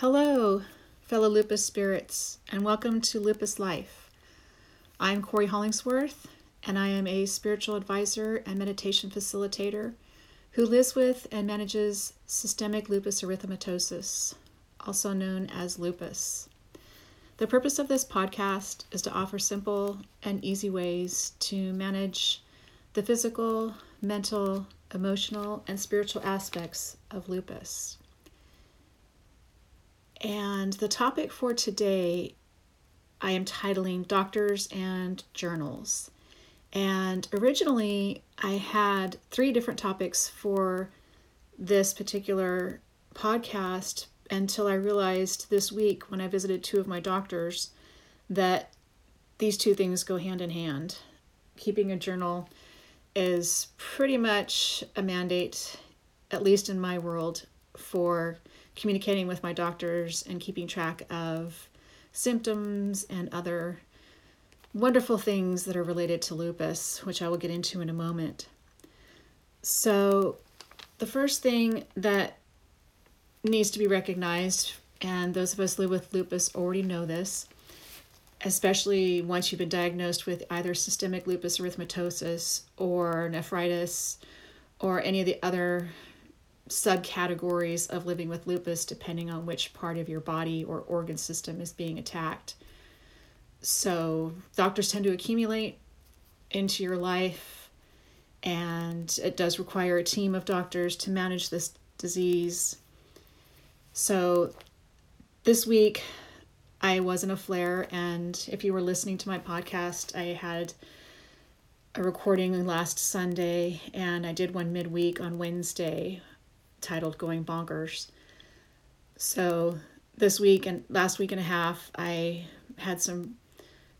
Hello, fellow lupus spirits, and welcome to Lupus Life. I'm Cory Hollingsworth, and I am a spiritual advisor and meditation facilitator who lives with and manages systemic lupus erythematosus, also known as lupus. The purpose of this podcast is to offer simple and easy ways to manage the physical, mental, emotional, and spiritual aspects of lupus. And the topic for today I am titling Doctors and Journals. And originally, I had three different topics for this particular podcast until I realized this week when I visited two of my doctors that these two things go hand in hand. Keeping a journal is pretty much a mandate, at least in my world, for communicating with my doctors and keeping track of symptoms and other wonderful things that are related to lupus, which I will get into in a moment. So, the first thing that needs to be recognized, and those of us who live with lupus already know this, especially once you've been diagnosed with either systemic lupus erythematosus or nephritis or any of the other subcategories of living with lupus, depending on which part of your body or organ system is being attacked. So, doctors tend to accumulate into your life, and it does require a team of doctors to manage this disease. So, this week I was in a flare, and if you were listening to my podcast, I had a recording last Sunday, and I did one midweek on Wednesday titled Going Bonkers. So this week and last week and a half, I had some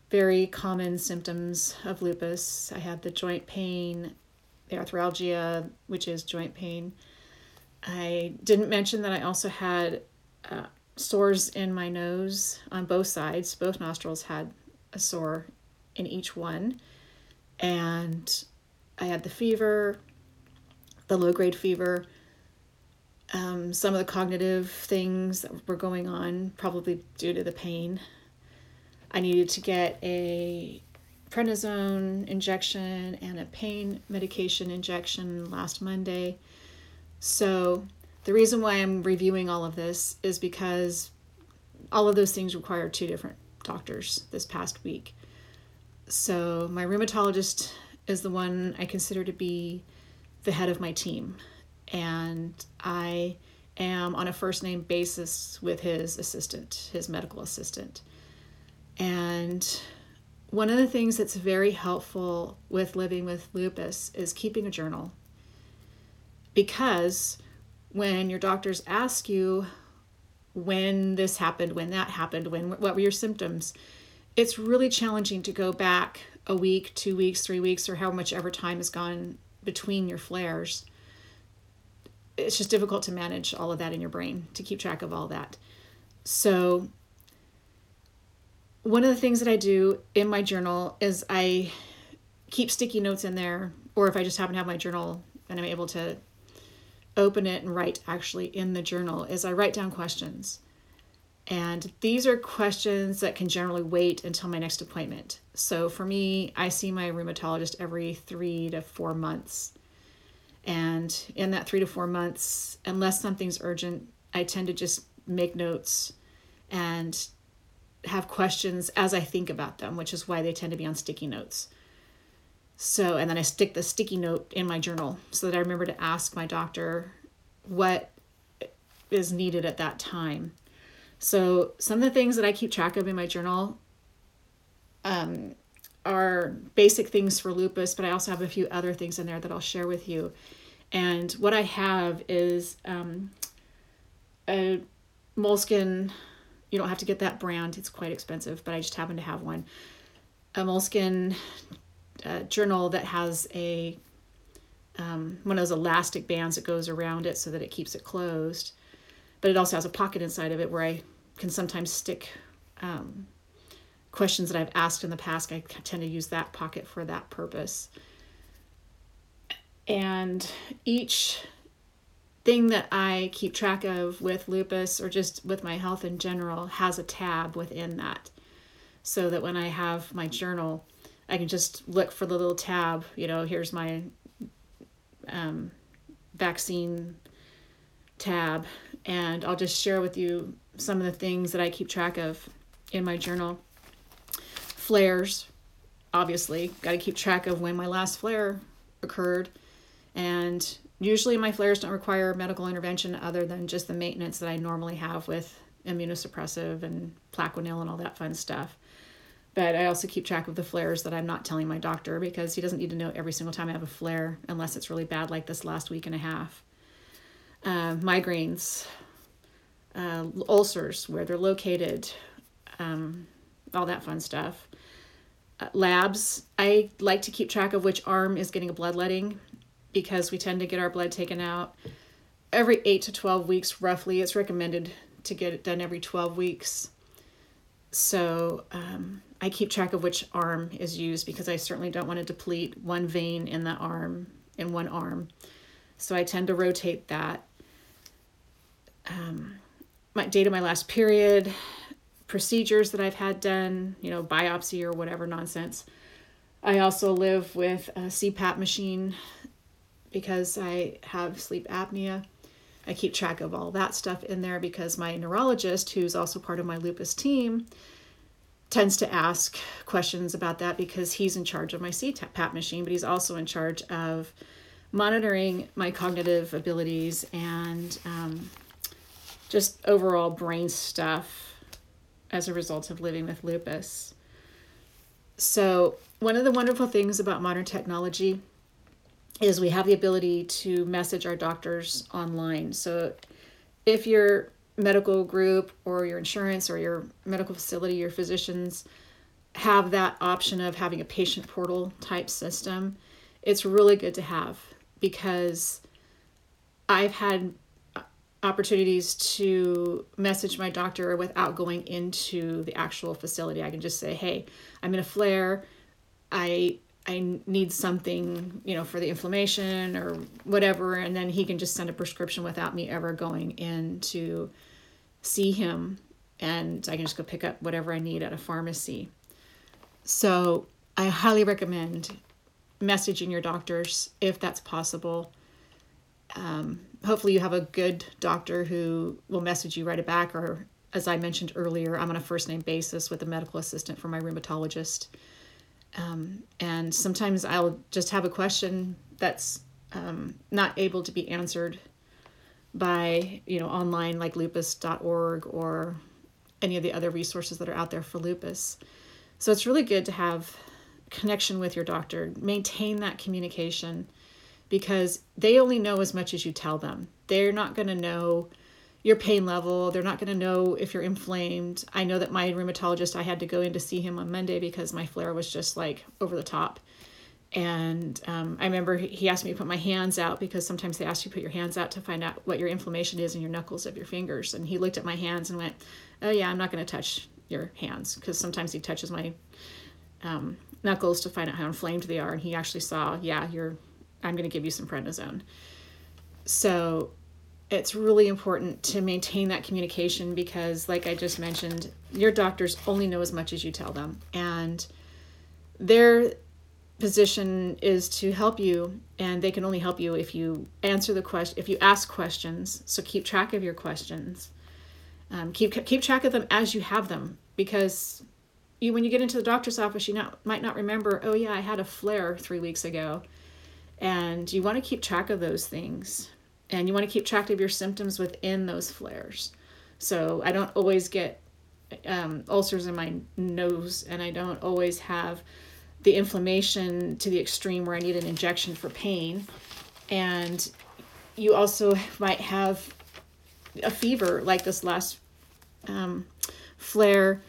very common symptoms of lupus. I had the joint pain, the arthralgia, which is joint pain. I didn't mention that I also had uh, sores in my nose on both sides. Both nostrils had a sore in each one. And I had the fever, the low grade fever, um, some of the cognitive things that were going on, probably due to the pain. I needed to get a prednisone injection and a pain medication injection last Monday. So, the reason why I'm reviewing all of this is because all of those things require two different doctors this past week. So, my rheumatologist is the one I consider to be the head of my team and I am on a first name basis with his assistant, his medical assistant. And one of the things that's very helpful with living with lupus is keeping a journal. Because when your doctors ask you when this happened, when that happened, when what were your symptoms, it's really challenging to go back a week, two weeks, three weeks, or how much ever time has gone between your flares it's just difficult to manage all of that in your brain to keep track of all that. So, one of the things that I do in my journal is I keep sticky notes in there, or if I just happen to have my journal and I'm able to open it and write actually in the journal, is I write down questions. And these are questions that can generally wait until my next appointment. So for me, I see my rheumatologist every three to four months. And in that three to four months, unless something's urgent, I tend to just make notes and have questions as I think about them, which is why they tend to be on sticky notes. So, and then I stick the sticky note in my journal so that I remember to ask my doctor what is needed at that time. So, some of the things that I keep track of in my journal um, are basic things for lupus, but I also have a few other things in there that I'll share with you. And what I have is um, a Moleskine. You don't have to get that brand; it's quite expensive, but I just happen to have one. A Moleskine uh, journal that has a um, one of those elastic bands that goes around it so that it keeps it closed. But it also has a pocket inside of it where I can sometimes stick um, questions that I've asked in the past. I tend to use that pocket for that purpose. And each thing that I keep track of with lupus or just with my health in general has a tab within that. So that when I have my journal, I can just look for the little tab, you know, here's my um, vaccine tab, and I'll just share with you some of the things that I keep track of in my journal. Flares, obviously, got to keep track of when my last flare occurred. And usually my flares don't require medical intervention other than just the maintenance that I normally have with immunosuppressive and Plaquenil and all that fun stuff. But I also keep track of the flares that I'm not telling my doctor because he doesn't need to know every single time I have a flare unless it's really bad, like this last week and a half. Uh, migraines, uh, ulcers, where they're located, um, all that fun stuff. Uh, labs, I like to keep track of which arm is getting a bloodletting because we tend to get our blood taken out every 8 to 12 weeks, roughly. It's recommended to get it done every 12 weeks. So um, I keep track of which arm is used because I certainly don't want to deplete one vein in the arm, in one arm. So I tend to rotate that. Um, my date of my last period, procedures that I've had done, you know, biopsy or whatever nonsense. I also live with a CPAP machine because I have sleep apnea. I keep track of all that stuff in there because my neurologist, who's also part of my lupus team, tends to ask questions about that because he's in charge of my CPAP machine, but he's also in charge of monitoring my cognitive abilities and um, just overall brain stuff as a result of living with lupus. So, one of the wonderful things about modern technology is we have the ability to message our doctors online. So, if you're medical group or your insurance or your medical facility, your physicians have that option of having a patient portal type system, it's really good to have because I've had opportunities to message my doctor without going into the actual facility. I can just say, "Hey, I'm in a flare. I I need something, you know, for the inflammation or whatever," and then he can just send a prescription without me ever going in to see him and I can just go pick up whatever I need at a pharmacy. So I highly recommend messaging your doctors if that's possible. Um, hopefully, you have a good doctor who will message you right back, or as I mentioned earlier, I'm on a first name basis with a medical assistant for my rheumatologist. Um, and sometimes I'll just have a question that's um, not able to be answered by you know online like lupus.org or any of the other resources that are out there for lupus. So it's really good to have connection with your doctor maintain that communication because they only know as much as you tell them. They're not going to know your pain level they're not going to know if you're inflamed i know that my rheumatologist i had to go in to see him on monday because my flare was just like over the top and um, I remember he asked me to put my hands out because sometimes they ask you to put your hands out to find out what your inflammation is in your knuckles of your fingers. And he looked at my hands and went, "Oh yeah, I'm not going to touch your hands because sometimes he touches my um, knuckles to find out how inflamed they are." And he actually saw, "Yeah, you're. I'm going to give you some prednisone." So it's really important to maintain that communication because, like I just mentioned, your doctors only know as much as you tell them, and they're position is to help you and they can only help you if you answer the question if you ask questions. So keep track of your questions. Um, keep keep track of them as you have them because you when you get into the doctor's office you not, might not remember oh yeah i had a flare three weeks ago. And you want to keep track of those things and you want to keep track of your symptoms within those flares so i don't always get um, ulcers in my nose and i don't always have the inflammation to the extreme where I need an injection for pain. And you also might have a fever like this last um, flare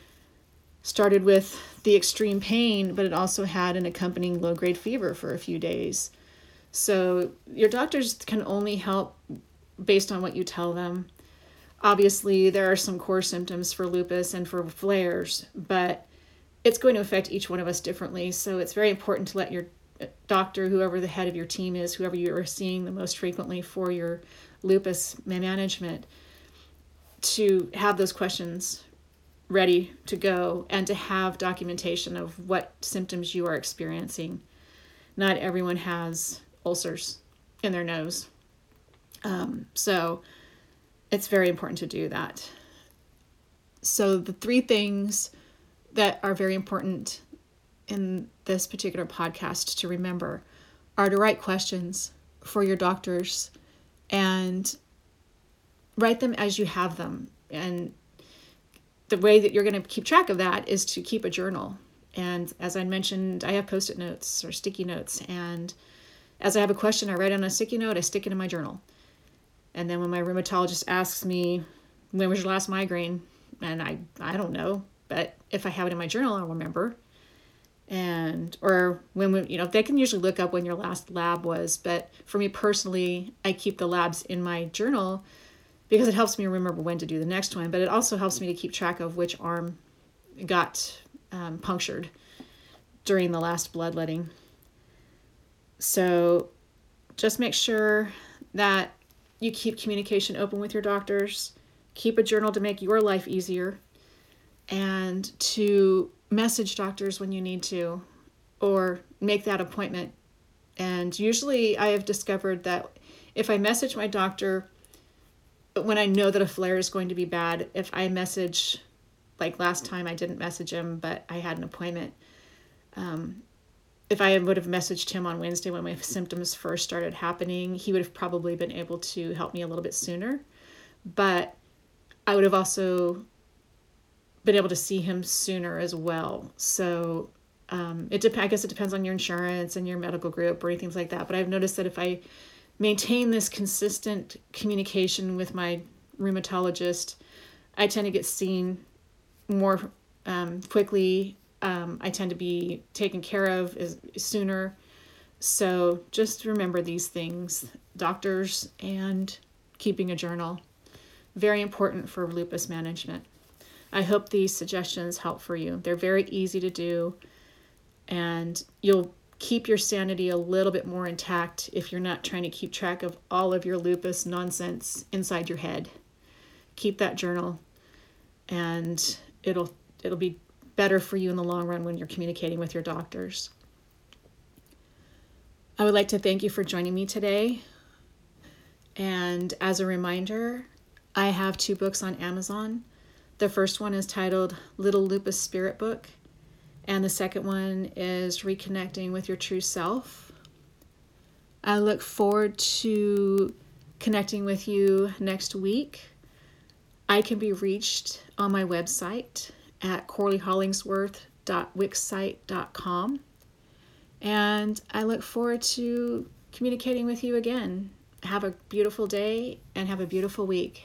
started with the extreme pain, but it also had an accompanying low grade fever for a few days. So your doctors can only help based on what you tell them. Obviously, there are some core symptoms for lupus and for flares, but it's going to affect each one of us differently. So it's very important to let your uh, doctor, whoever the head of your team is, whoever you are seeing the most frequently for your lupus management to have those questions ready to go and to have documentation of what symptoms you are experiencing. Not everyone has ulcers in their nose. Um, so it's very important to do that. So, the three things that are very important in this particular podcast to remember are to write questions for your doctors and write them as you have them. And the way that you're going to keep track of that is to keep a journal. And as I mentioned, I have post it notes or sticky notes. And as I have a question, I write on a sticky note, I stick it in my journal. And then when my rheumatologist asks me, when was your last migraine? And I, I don't know, but if I have it in my journal, I'll remember. And, or when we, you know, they can usually look up when your last lab was. But for me personally, I keep the labs in my journal because it helps me remember when to do the next one, but it also helps me to keep track of which arm got um, punctured during the last bloodletting. So just make sure that you keep communication open with your doctors, keep a journal to make your life easier, and to message doctors when you need to or make that appointment. And usually I have discovered that if I message my doctor when I know that a flare is going to be bad, if I message, like last time I didn't message him, but I had an appointment. Um, if I would have messaged him on Wednesday when my symptoms first started happening, he would have probably been able to help me a little bit sooner. But I would have also been able to see him sooner as well. So um, it dep- I guess it depends on your insurance and your medical group or anything like that. But I've noticed that if I maintain this consistent communication with my rheumatologist, I tend to get seen more um, quickly. Um, I tend to be taken care of as, sooner. So just remember these things doctors and keeping a journal. Very important for lupus management. I hope these suggestions help for you. They're very easy to do, and you'll keep your sanity a little bit more intact if you're not trying to keep track of all of your lupus nonsense inside your head. Keep that journal and it'll it'll be better for you in the long run when you're communicating with your doctors. I would like to thank you for joining me today. And as a reminder, I have two books on Amazon. The first one is titled Little Lupus Spirit Book, and the second one is reconnecting with your true self. I look forward to connecting with you next week. I can be reached on my website at coryhollingsworth.wixsite.com. And I look forward to communicating with you again. Have a beautiful day and have a beautiful week.